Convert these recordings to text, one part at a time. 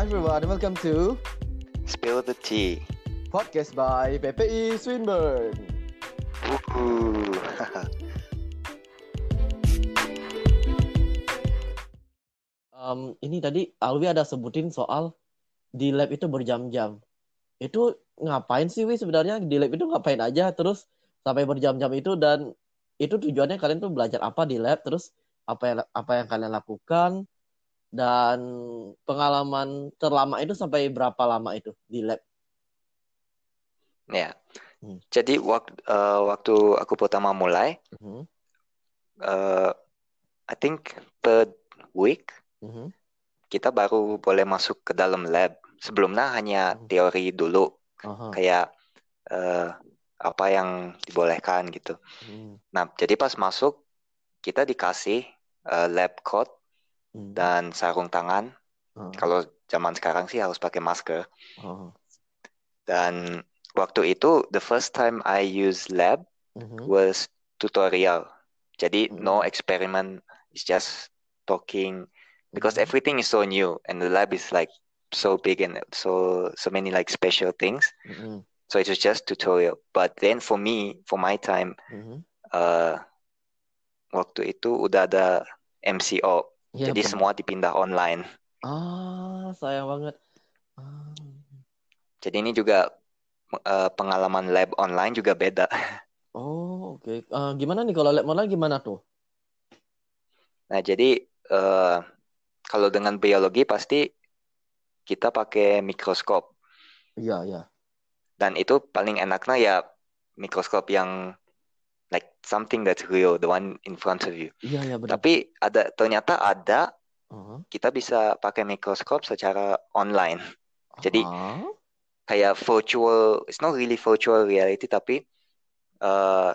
Hi everyone, welcome to Spill the tea. podcast by PPI Swinburne. Woohoo. Um, ini tadi Alwi ada sebutin soal di lab itu berjam-jam. Itu ngapain sih Wi sebenarnya di lab itu ngapain aja terus sampai berjam-jam itu dan itu tujuannya kalian tuh belajar apa di lab terus apa yang apa yang kalian lakukan dan pengalaman terlama itu sampai berapa lama itu di lab? Ya. Hmm. Jadi waktu waktu aku pertama mulai, Mhm, uh, I think third week mhm, kita baru boleh masuk ke dalam lab. Sebelumnya hanya Hmm. teori dulu, aha, kayak uh, apa yang dibolehkan gitu. mhm, Nah, jadi pas masuk kita dikasih uh, lab coat mhm, dan sarung tangan. Kalau zaman sekarang sih harus pakai masker. Dan waktu itu the first time I use lab mhm, was tutorial. Jadi Mhm. no experiment, it's just talking because mhm, everything is so new and the lab is like so big and so so many like special things. So it was just tutorial. But then for me, for my time, uh, waktu itu udah ada MCO. Iya, Jadi benar. semua dipindah online. Ah, sayang banget. Ah, Jadi ini juga uh, pengalaman lab online juga beda. Oh, oke. Ah, gimana nih kalau lab online gimana tuh? Nah, jadi uh, kalau dengan biologi pasti kita pakai mikroskop. Iya, iya. Dan itu paling enaknya ya mikroskop yang like something that's real, the one in front of you. Iya, iya benar. Tapi ada ternyata ada Ah, kita bisa pakai mikroskop secara online. Jadi ah, kayak virtual, it's not really virtual reality tapi uh,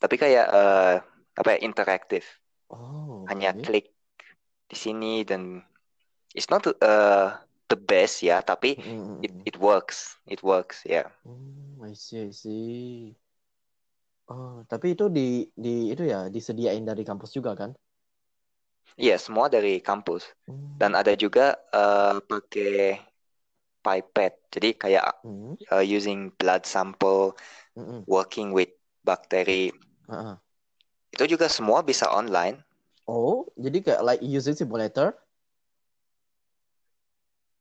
tapi kayak uh, apa ya interaktif. oh, Hanya klik di sini dan it's not uh, the best ya, tapi Mm, mm, it mm. it works, it works ya. Hmm, I see, I see. Oh, tapi itu di di itu ya disediain dari kampus juga kan? Iya, semua dari kampus. Hmm, Dan ada juga uh, pakai pipette. Jadi kayak hmm, uh, using blood sample, mm, mm. working with bakteri. Ah, ah. Itu juga semua bisa online. Oh, jadi kayak like using simulator?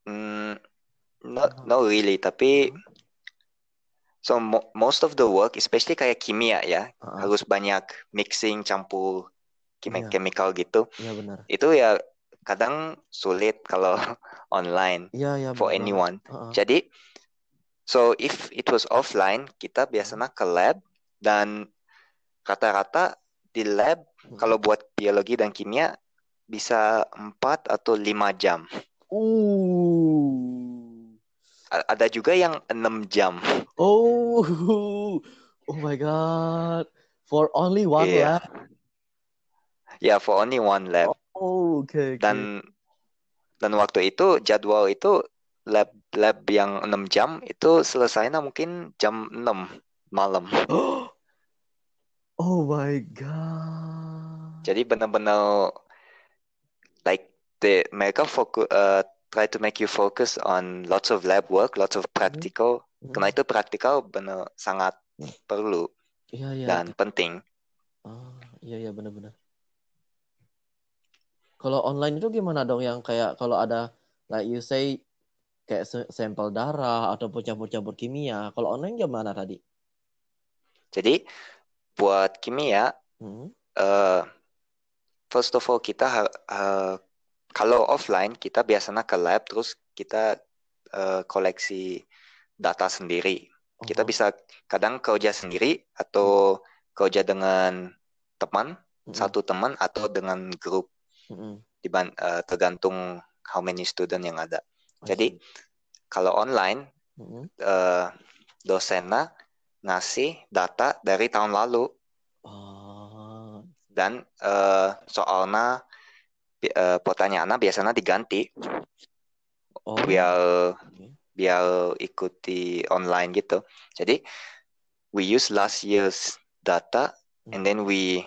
Mm, not Ah, not really, tapi ah, so mo- most of the work, especially kayak kimia ya, ah. harus banyak mixing, campur kimi- Iya, chemical gitu. iya benar. Itu ya kadang sulit kalau online Iya, iya for benar anyone. Ah. Jadi, so if it was offline, kita biasanya ke lab dan rata-rata di lab hmm. kalau buat biologi dan kimia bisa 4 atau 5 jam. Uh. Ada juga yang 6 jam. Oh, oh my God. For only one Iya. lab. Ya, for only one lab. Oh, oke, oke. Dan dan waktu itu jadwal itu lab lab yang 6 jam itu selesainya mungkin jam 6 malam. Oh my God. Jadi benar-benar like the mereka fokus try to make you focus on lots of lab work, lots of Hmm, practical. Karena hmm. itu praktikal benar sangat perlu Iya, iya. dan penting. Ah, iya, iya benar-benar. Kalau online itu gimana dong yang kayak kalau ada like you say kayak sampel darah ataupun campur-campur kimia. Kalau online gimana tadi? Jadi buat kimia, Hmm, eh, first of all kita eh, kalau offline kita biasanya ke lab terus kita eh, koleksi data sendiri. Kita oh, bisa kadang kerja sendiri atau kerja dengan teman, hmm, satu teman atau dengan grup. Hmm, hmm. diban eh, tergantung how many student yang ada. Jadi kalau online Hmm, eh, dosennya ngasih data dari tahun lalu. Ah, dan eh, soalnya bi- eh, pertanyaannya biasanya diganti oh, biar biar ikuti online gitu. Jadi we use last year's data and then we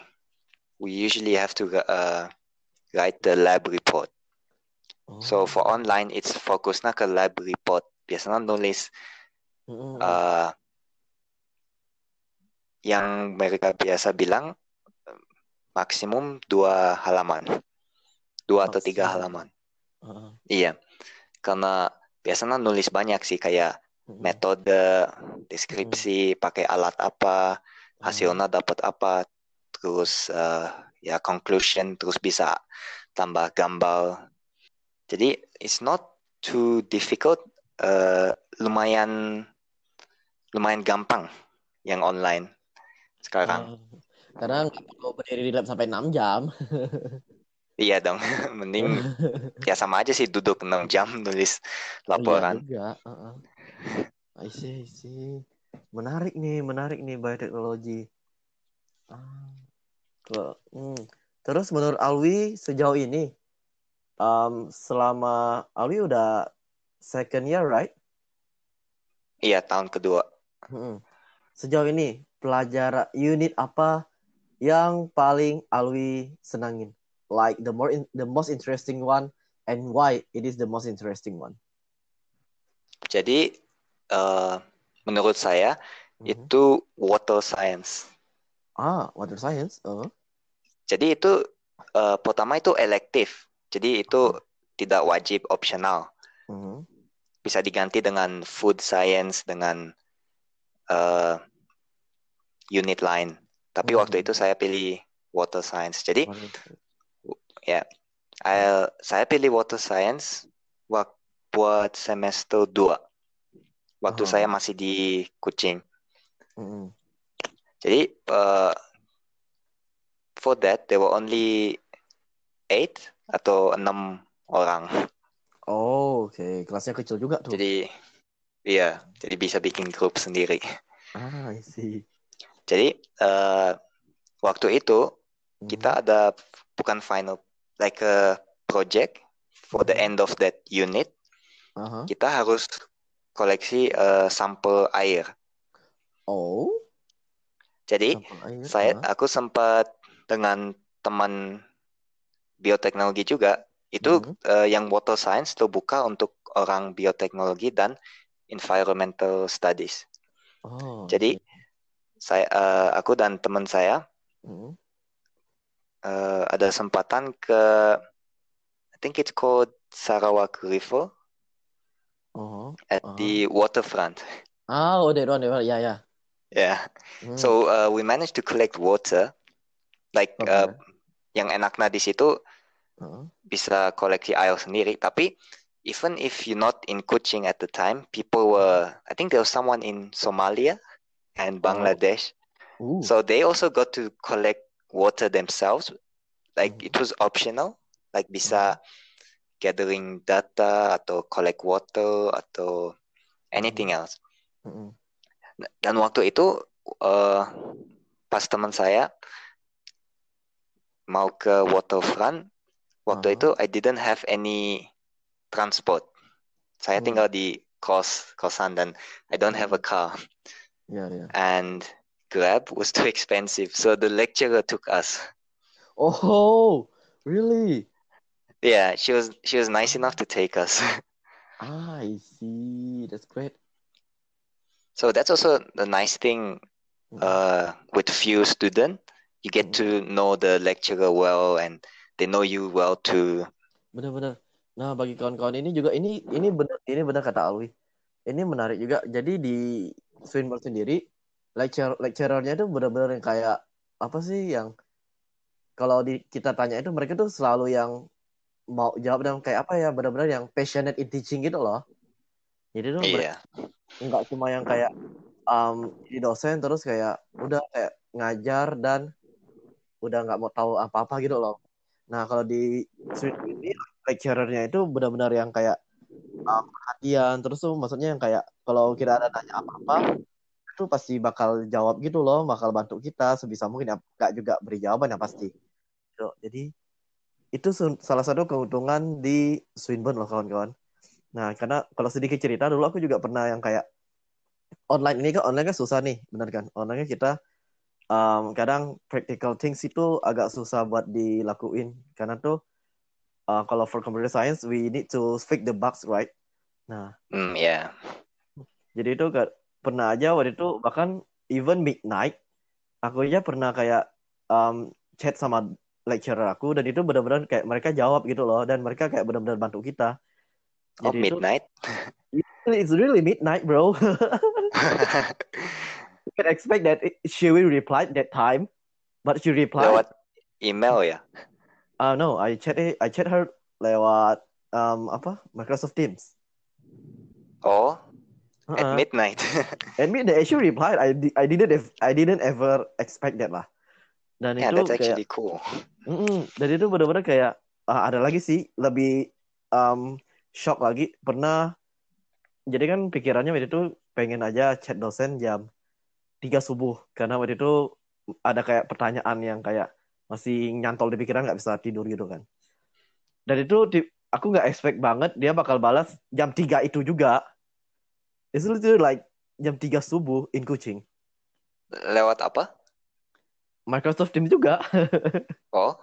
we usually have to uh, write the lab report. Oh. So for online it's fokusnya ke lab report. Biasanya nulis uh, yang mereka biasa bilang maksimum dua halaman, dua atau tiga halaman. Heeh. Iya, karena biasanya nulis banyak sih kayak Mm-mm. metode, deskripsi, pakai alat apa, hasilnya dapat apa, terus eh, ya conclusion, terus bisa tambah gambar. Jadi it's not too difficult, eh, lumayan lumayan gampang yang online sekarang. Ah, Karena perlu berdiri di lab sampai 6 jam. Iya dong, mending ya sama aja sih duduk 6 jam nulis laporan. Iya juga. Heeh. I see, I see. Menarik nih, menarik nih bioteknologi. Ah, hmm. Terus menurut Alwi sejauh ini, um, selama Alwi udah second year, right? Iya, tahun kedua. Hmm. Sejauh ini pelajaran unit apa yang paling Alwi senangin? Like the more in- the most interesting one and why it is the most interesting one? Jadi eh, menurut saya Mhm. itu water science. Ah, water science. Uh. Jadi itu eh, pertama itu elektif. Jadi itu tidak wajib opsional. Mhm. Bisa diganti dengan food science dengan eh, unit lain. Tapi Hmm. waktu itu saya pilih water science. Jadi ya I- saya pilih water science wak- buat semester 2. Waktu Aha. saya masih di Kuching. Mhm. Jadi uh, for that there were only eight atau enam orang. Oh, oke. Kelasnya kecil juga tuh. Jadi iya, jadi bisa bikin grup sendiri. Ah, I see. Jadi uh, waktu itu kita ada bukan final like a project for the end of that unit. Aha. Kita harus koleksi uh, sampel air. Oh, Jadi air. saya Aha. aku sempat dengan teman bioteknologi juga itu Mhm. eh, yang water science terbuka untuk orang bioteknologi dan environmental studies. Oh, Jadi saya eh, aku dan teman saya Mhm. Eh, ada kesempatan ke I think it's called Sarawak River Oh. at Uh-huh. the waterfront. Ah, oh, that one, that one. Ya, ya. Yeah. Hmm. So uh, we managed to collect water. Like Oke. uh, yang enaknya di situ Heeh. bisa koleksi air sendiri. Tapi even if you're not in Kuching at the time, people were, I think there was someone in Somalia and Bangladesh. Uh. So they also got to collect water themselves. Like Mhm. it was optional. Like bisa gathering data atau collect water atau anything else. Mhm. Dan waktu itu eh, pas teman saya mau ke waterfront, waktu Aha. itu I didn't have any transport. Saya Hmm. tinggal di kos kosan dan I don't have a car Ya, ya. and Grab was too expensive, so the lecturer took us. Oh, really? Yeah, she was she was nice enough to take us. Ah, I see. That's great. so that's also the nice thing Mhm. uh, with few student. You get to know the lecturer well and they know you well too. Benar-benar. Nah, bagi kawan-kawan ini juga ini ini benar ini benar kata Alwi. Ini menarik juga. Jadi di Swinburne sendiri lecturer lecturernya itu benar-benar yang kayak apa sih yang kalau di kita tanya itu mereka tuh selalu yang mau jawab dan kayak apa ya benar-benar yang passionate in teaching gitu loh. Jadi tuh Iya. nggak cuma yang kayak um, jadi dosen terus kayak udah kayak ngajar dan udah nggak mau tahu apa-apa gitu loh. Nah kalau di Sweden ini lecturernya itu benar-benar yang kayak um, perhatian terus tuh maksudnya yang kayak kalau kita ada tanya apa-apa itu pasti bakal jawab gitu loh, bakal bantu kita sebisa mungkin ya nggak juga beri jawaban yang pasti. Jadi itu salah satu keuntungan di Swinburne loh kawan-kawan. Nah karena kalau sedikit cerita dulu aku juga pernah yang kayak online ini kan online kan susah nih, benar kan? Online kita um, kadang practical things itu agak susah buat dilakuin karena tuh uh, kalau for computer science we need to fix the bugs, right? Nah, Hmm, ya. jadi itu gak pernah aja waktu itu bahkan even midnight aku aja pernah kayak um, chat sama lecturer aku dan itu benar-benar kayak mereka jawab gitu loh dan mereka kayak benar-benar bantu kita. Oh, Jadi itu midnight. it's really midnight, bro. you can expect that she will reply that time, but she replied. Lewat email ya. Uh, no, I chat I chat her lewat um apa Microsoft Teams. Oh, at Uh-uh. midnight. And me, the issue replied, I, di- I didn't I didn't ever expect that lah. Dan yeah, itu that's kayak, actually cool. Mm-mm. dan itu benar-benar kayak ah, ada lagi sih lebih um, shock lagi. Pernah, jadi kan pikirannya waktu itu pengen aja chat dosen jam 3 subuh karena waktu itu ada kayak pertanyaan yang kayak masih nyantol di pikiran nggak bisa tidur gitu kan. Dan itu aku nggak expect banget dia bakal balas jam 3 itu juga. It's literally like jam 3 subuh in Kuching. Lewat apa? Microsoft Teams juga. Oh,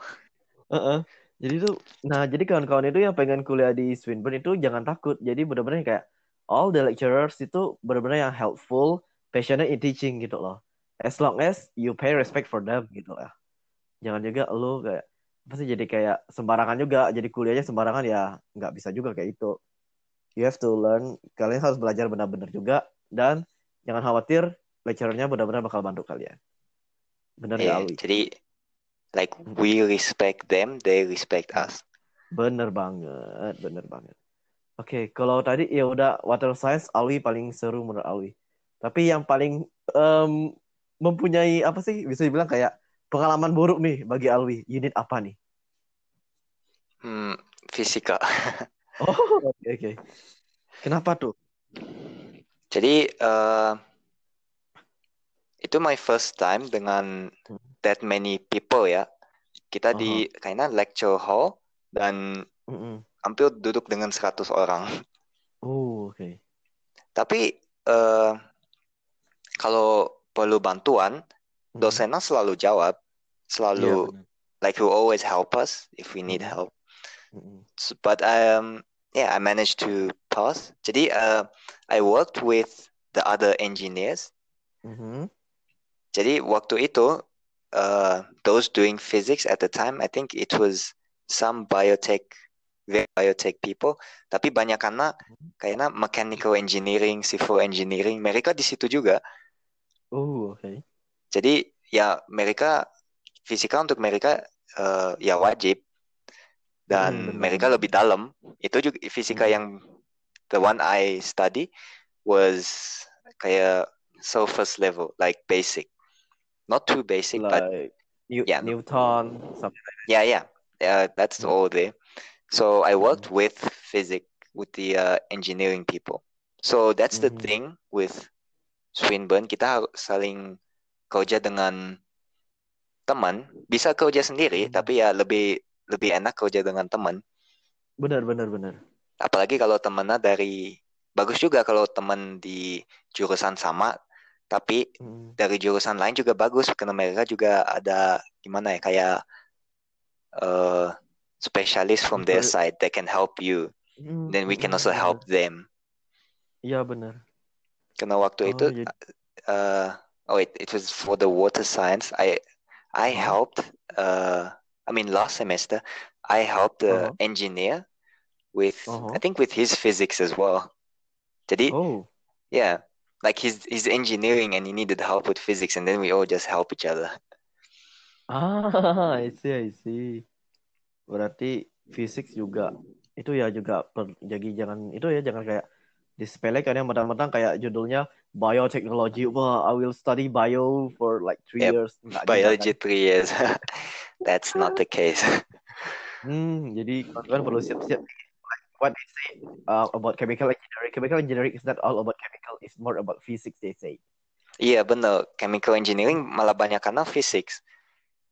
Heeh. Jadi itu, nah jadi kawan-kawan itu yang pengen kuliah di Swinburne itu jangan takut. Jadi benar-benar kayak all the lecturers itu benar-benar yang helpful, passionate in teaching gitu loh. As long as you pay respect for them gitu lah. Jangan juga lu kayak pasti jadi kayak sembarangan juga. Jadi kuliahnya sembarangan ya nggak bisa juga kayak itu. You have to learn. Kalian harus belajar benar-benar juga dan jangan khawatir lecturernya benar-benar bakal bantu kalian. Benar ya yeah. Alwi? Jadi, like we respect them, they respect us. Bener banget, bener banget. Oke, kalau tadi ya udah water science Alwi paling seru menurut Alwi. Tapi yang paling em, mempunyai apa sih bisa dibilang kayak pengalaman buruk nih bagi Alwi. Unit apa nih? Hmm, fisika. Oh, oke oke. Kenapa tuh? Jadi, eh itu my first time dengan Hmm. that many people ya. Kita di kayaknya lecture hall dan Mm-mm. hampir duduk dengan 100 orang. Oh, oke. Tapi eh kalau perlu bantuan, Mm. dosennya selalu jawab, Iya, selalu bener. like who always help us if we need Mhm. help. Mm-mm. S- But um yeah, I managed to pass. Jadi uh, I worked with the other engineers. Mhm. Jadi waktu itu uh, those doing physics at the time, I think it was some biotech very biotech people, tapi banyak karena kayaknya mechanical engineering, civil engineering, mereka di situ juga. Oh, oke. Jadi ya mereka fisika untuk mereka eh, ya wajib dan Hmm, mereka lebih dalam. Itu juga fisika Hmm. yang the one I study was kayak surface level, like basic, not too basic, but Like New- Yeah. Newton, something like yeah, yeah, yeah, that's Hmm. all there. So I worked with physics with the uh, engineering people. So that's the Mhm. thing with Swinburne. Kita harus saling kerja dengan teman. Bisa kerja sendiri, Hmm. tapi ya lebih lebih enak kerja dengan teman. Benar, benar, benar. Apalagi kalau temennya dari bagus juga kalau teman di jurusan sama, tapi Mm. dari jurusan lain juga bagus karena mereka juga ada gimana ya kayak uh, specialist from their side that can help you. Mm, Then we can also help them. Iya, benar. Karena waktu Oh, itu jadi uh, oh it, it was for the water science. I I Uh-huh. helped uh I mean last semester I helped the Uh-huh. engineer with Uh-huh. I think with his physics as well. Jadi Oh, yeah, like he's he's engineering and he needed help with physics and then we all just help each other. ah, I see, I see. Berarti fisik juga itu ya juga per, jadi jangan itu ya jangan kayak disepelekan ya mentang-mentang kayak judulnya biotechnology. Wah, I will study bio for like three Yep, years. Enggak juga Biology kan. three years. That's not the case. Hmm, jadi kan perlu siap-siap. Like what they say uh, about chemical engineering. Chemical engineering is not all about chemical. It's more about physics. They say. Iya bener, chemical engineering malah banyak karena physics.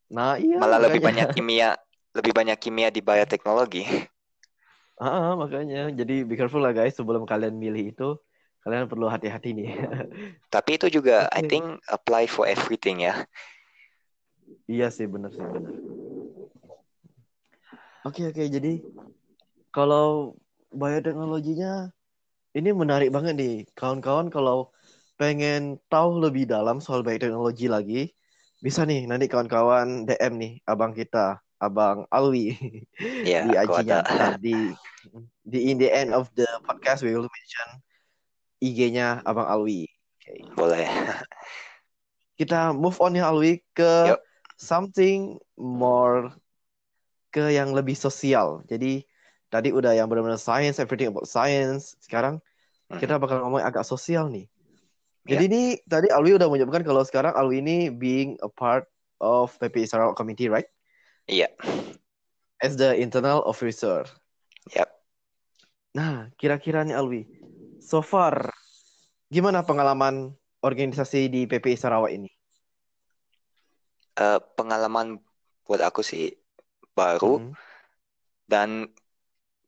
Nah, iya Malah lebih banyak makanya. kimia, lebih banyak kimia di bioteknologi. Ah, makanya. Jadi be careful lah guys sebelum kalian milih itu. Kalian perlu hati-hati nih. Tapi itu juga I think apply for everything ya. Iya sih, benar sih, benar. Oke, oke. Jadi kalau bioteknologinya ini menarik banget nih. Kawan-kawan kalau pengen tahu lebih dalam soal bioteknologi lagi, bisa nih nanti kawan-kawan DM nih abang kita, abang Alwi Ya, di IG-nya. di di in the end of the podcast we will mention IG-nya abang Alwi. Oke. Boleh. Kita move on ya Alwi ke Yuk. something more ke yang lebih sosial. Jadi tadi udah yang benar-benar science, everything about science. Sekarang Mhm. kita bakal ngomong agak sosial nih. Ya. Jadi ini tadi Alwi udah menyebutkan kalau sekarang Alwi ini being a part of PPI Sarawak Committee, right? Iya. As the internal officer. Yap. Nah, kira-kira nih Alwi, so far gimana pengalaman organisasi di PPI Sarawak ini? Eh, pengalaman buat aku sih baru Mhm. dan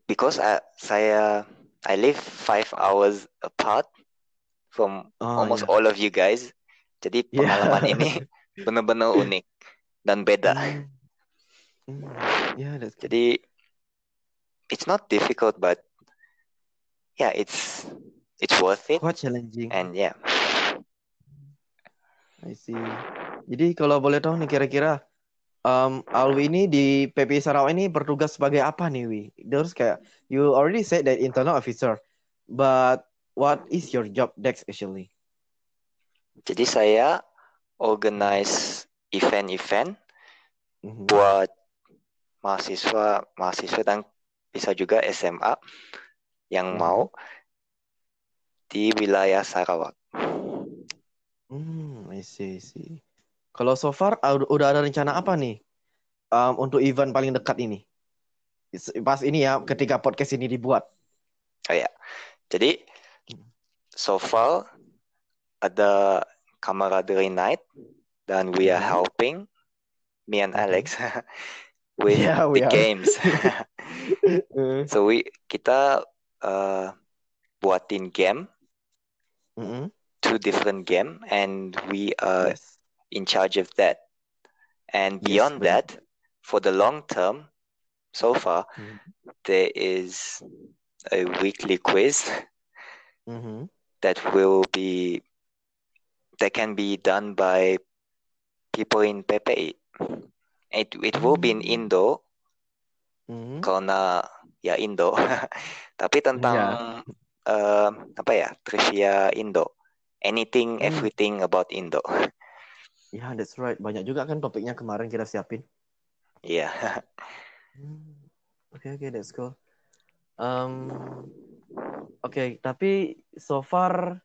because I, saya I live five hours apart from Oh, almost ya. all of you guys. Jadi pengalaman ini benar-benar unik dan beda. Hmm. Yeah, that's good. Jadi it's not difficult but yeah, it's it's worth it Quite challenging. and yeah. I see. Jadi kalau boleh tahu nih kira-kira um, Alwi ini di PPI Sarawak ini bertugas sebagai apa nih Wi? Terus kayak you already said that internal officer, but what is your job next actually? Jadi saya organize event-event Mhm. buat mahasiswa mahasiswa dan bisa juga SMA yang Mhm. mau di wilayah Sarawak. Hmm, I see, I see. Kalau so far ud- udah ada rencana apa nih um, untuk event paling dekat ini? Pas ini ya, ketika podcast ini dibuat. Oh ya. Jadi so far ada camaraderie night dan we are Mhm. helping me and Mhm. Alex with Yeah, the are. games. So we kita uh, buatin game, mhm. two different game and we are Yes. in charge of that. And Yes, beyond benar. that, for the long term, so far, Mhm. there is a weekly quiz Mhm. that will be that can be done by people in Pepe. It it will be in Hmm. Indo Mhm. karena ya Indo. Tapi tentang Ya. Eh, apa ya trivia Indo, anything Hmm. everything about Indo. Ya, that's right. Banyak juga kan topiknya kemarin kita siapin. Iya. Hmm. Oke, oke, that's cool. Um, Oke, tapi so far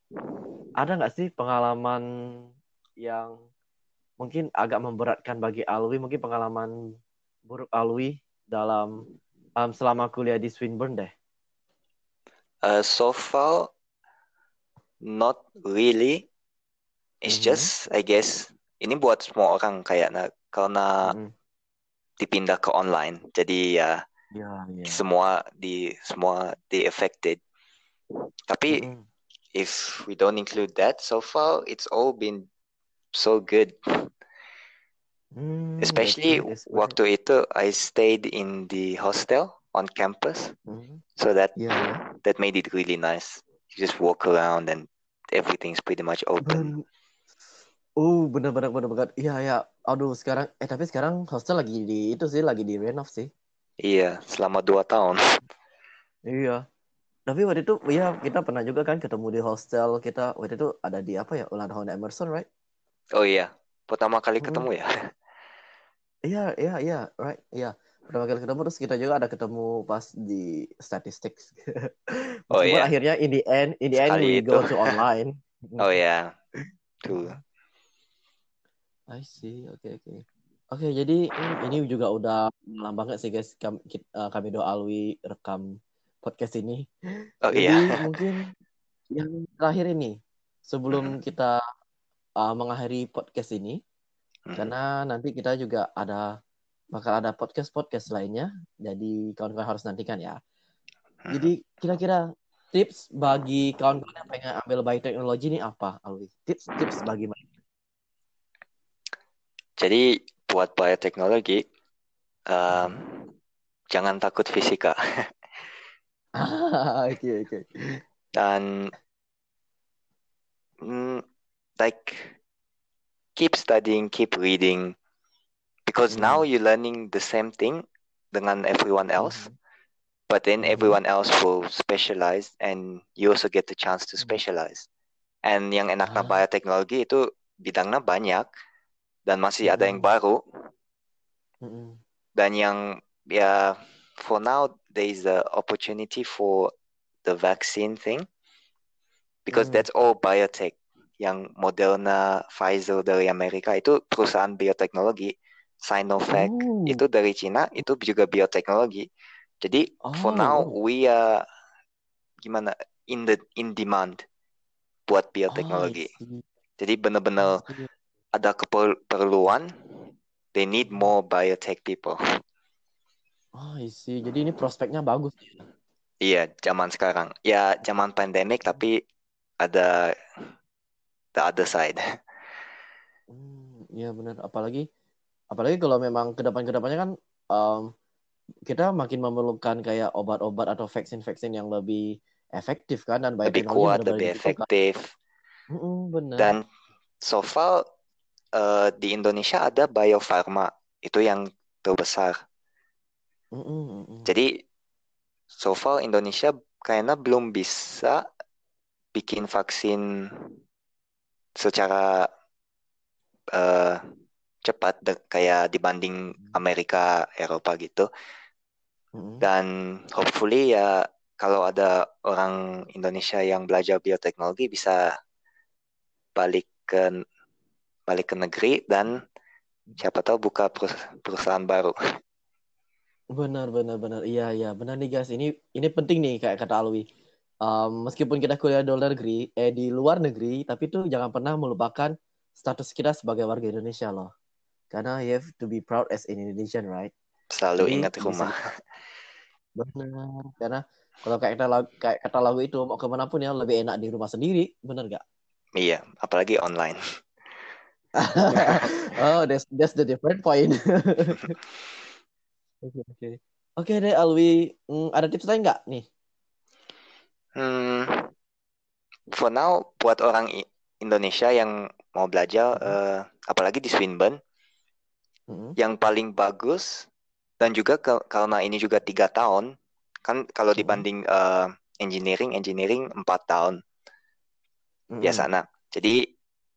ada nggak sih pengalaman yang mungkin agak memberatkan bagi Alwi, mungkin pengalaman buruk Alwi dalam um, selama kuliah di Swinburne deh. Uh, so far, not really. It's Mhm. just, I guess, ini buat semua orang kayaknya karena Mhm. dipindah ke online. Jadi ya Ya, ya. semua di semua di affected. Tapi Mhm. if we don't include that, so far it's all been so good. That's Especially that's great. waktu itu I stayed in the hostel on campus, Mhm. so that ya. That made it really nice. You just walk around and everything's pretty much open. Oh, bener-bener bener-bener. Iya, ya. Aduh, sekarang eh tapi sekarang hostel lagi di itu sih lagi di renov sih. Iya, selama dua tahun. Iya. Tapi waktu itu ya kita pernah juga kan ketemu di hostel kita waktu itu ada di apa ya ulang tahun Emerson right? Oh iya, pertama kali Mm-mm. ketemu ya. Iya iya iya right iya pertama kali ketemu terus kita juga ada ketemu pas di statistics. Oh, iya. akhirnya in the end in the end Sekali we itu. go to online. Oh ya, tuh. I see oke oke. Oke jadi hmm, ini juga udah lama banget sih guys kami, kami doa Alwi rekam podcast ini. Oh Jadi iya. mungkin yang terakhir ini sebelum Mhm. kita uh, mengakhiri podcast ini Hmm. karena nanti kita juga ada bakal ada podcast-podcast lainnya jadi kawan-kawan harus nantikan ya. Hmm. Jadi kira-kira tips bagi kawan-kawan yang pengen ambil bioteknologi ini apa Alwi? Tips tips bagi mereka. Jadi buat bioteknologi, um, jangan takut fisika. Ah, oke oke. dan mm, like keep studying, keep reading, because Hmm. now you're learning the same thing dengan everyone else, Mhm. but then Mhm. everyone else will specialize and you also get the chance to specialize. And yang enaknya Ah. bioteknologi itu bidangnya banyak dan masih ada yang baru Mm-mm. dan yang ya for now there is the opportunity for the vaccine thing because Mm. that's all biotech yang Moderna, Pfizer dari Amerika itu perusahaan bioteknologi, Sinovac Oh. itu dari Cina itu juga bioteknologi. Jadi for Oh, now wow. we are gimana in the in demand buat bioteknologi. see. Jadi benar-benar ada keperluan they need more biotech people. Ah, I see. Jadi ini prospeknya bagus ya. Iya, zaman sekarang. Ya, zaman pandemik tapi ada the other side. Hmm, iya benar. Apalagi apalagi kalau memang ke depan ke depannya kan em, kita makin memerlukan kayak obat-obat atau vaksin-vaksin yang lebih efektif kan dan Lebih kuat, lebih efektif. Mm-mm, benar. Dan so far eh, di Indonesia ada Bio Farma. Itu yang terbesar. Mm-mm, mm-mm. Jadi so far Indonesia kayaknya belum bisa bikin vaksin secara eh, cepat de- kayak dibanding Amerika, Eropa gitu. Mm-mm. Dan hopefully ya kalau ada orang Indonesia yang belajar bioteknologi bisa balik ke balik ke negeri dan siapa tahu buka perus- perusahaan baru. Benar, benar, benar. Iya, iya, benar nih guys. Ini ini penting nih kayak kata Alwi. Um, meskipun kita kuliah di luar negeri, eh di luar negeri, tapi tuh jangan pernah melupakan status kita sebagai warga Indonesia loh. Karena you have to be proud as an Indonesian, right? Selalu Jadi ingat rumah. benar. Karena kalau kayak kata lagu, kayak kata lagu itu mau ke mana pun ya lebih enak di rumah sendiri, benar gak? Iya, apalagi online. oh, that's that's the different point. Oke, oke. Oke deh, Alwi. Hmm, ada tips lain nggak nih? Hmm, for now buat orang Indonesia yang mau belajar, Mhm. eh, apalagi di Swinburne, Mm-mm. yang paling bagus dan juga ke- karena ini juga tiga tahun, kan kalau Mhm. dibanding eh, engineering, engineering empat tahun Mm-mm. biasanya. Jadi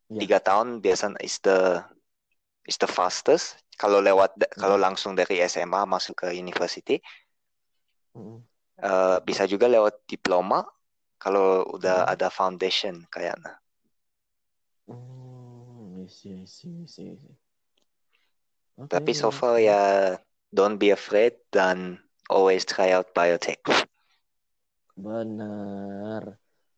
Iya. tiga tahun biasanya is the is the fastest. Kalau lewat kalau Mm-mm. langsung dari SMA masuk ke university, Mm-mm. eh, bisa juga lewat diploma. Kalau udah Mm-mm. ada foundation kayaknya. Hmm, Oke, Tapi so oke. far ya don't be afraid dan always try out biotech. Benar.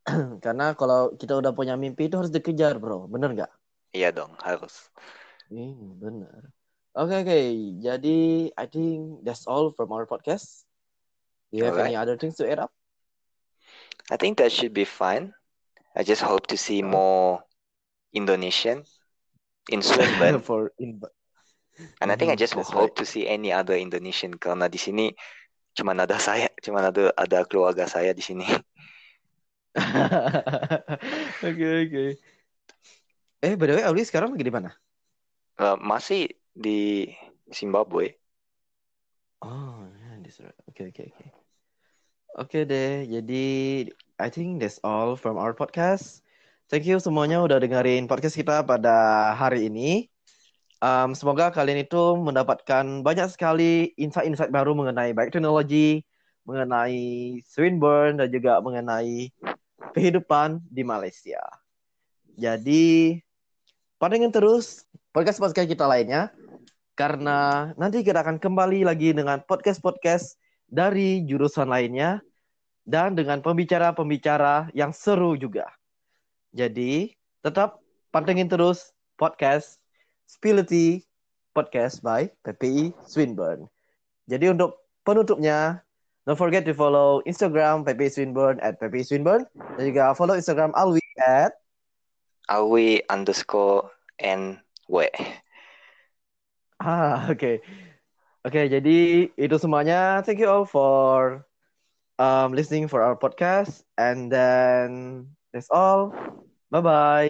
Karena kalau kita udah punya mimpi itu harus dikejar, bro. Bener nggak? Iya dong, harus. Hmm, benar. Oke, oke. Jadi, I think that's all from our podcast. Do you have any Alright. other things to add up? I think that should be fine. I just hope to see more Indonesian in Swinburne. For in And I think I just hope to see any other Indonesian karena di sini cuma ada saya, cuma ada ada keluarga saya di sini. Oke, oke. Eh, by the way, Alwi sekarang lagi di mana? Eh, masih di Zimbabwe. Oh, ya, di Surabaya. Oke, oke, oke. Oke deh, jadi I think that's all from our podcast. Thank you semuanya udah dengerin podcast kita pada hari ini. Um, semoga kalian itu mendapatkan banyak sekali insight-insight baru mengenai baik teknologi, mengenai Swinburne, dan juga mengenai kehidupan di Malaysia. Jadi, pantengin terus podcast-podcast kita lainnya, karena nanti kita akan kembali lagi dengan podcast-podcast dari jurusan lainnya, dan dengan pembicara-pembicara yang seru juga. Jadi, tetap pantengin terus podcast Spility Podcast by PPI Swinburne. Jadi untuk penutupnya, don't forget to follow Instagram PPI Swinburne at PPI Swinburne dan juga follow Instagram Alwi at Awi underscore NW. ah oke oke jadi itu semuanya thank you all for um, listening for our podcast. And then that's all. Bye bye.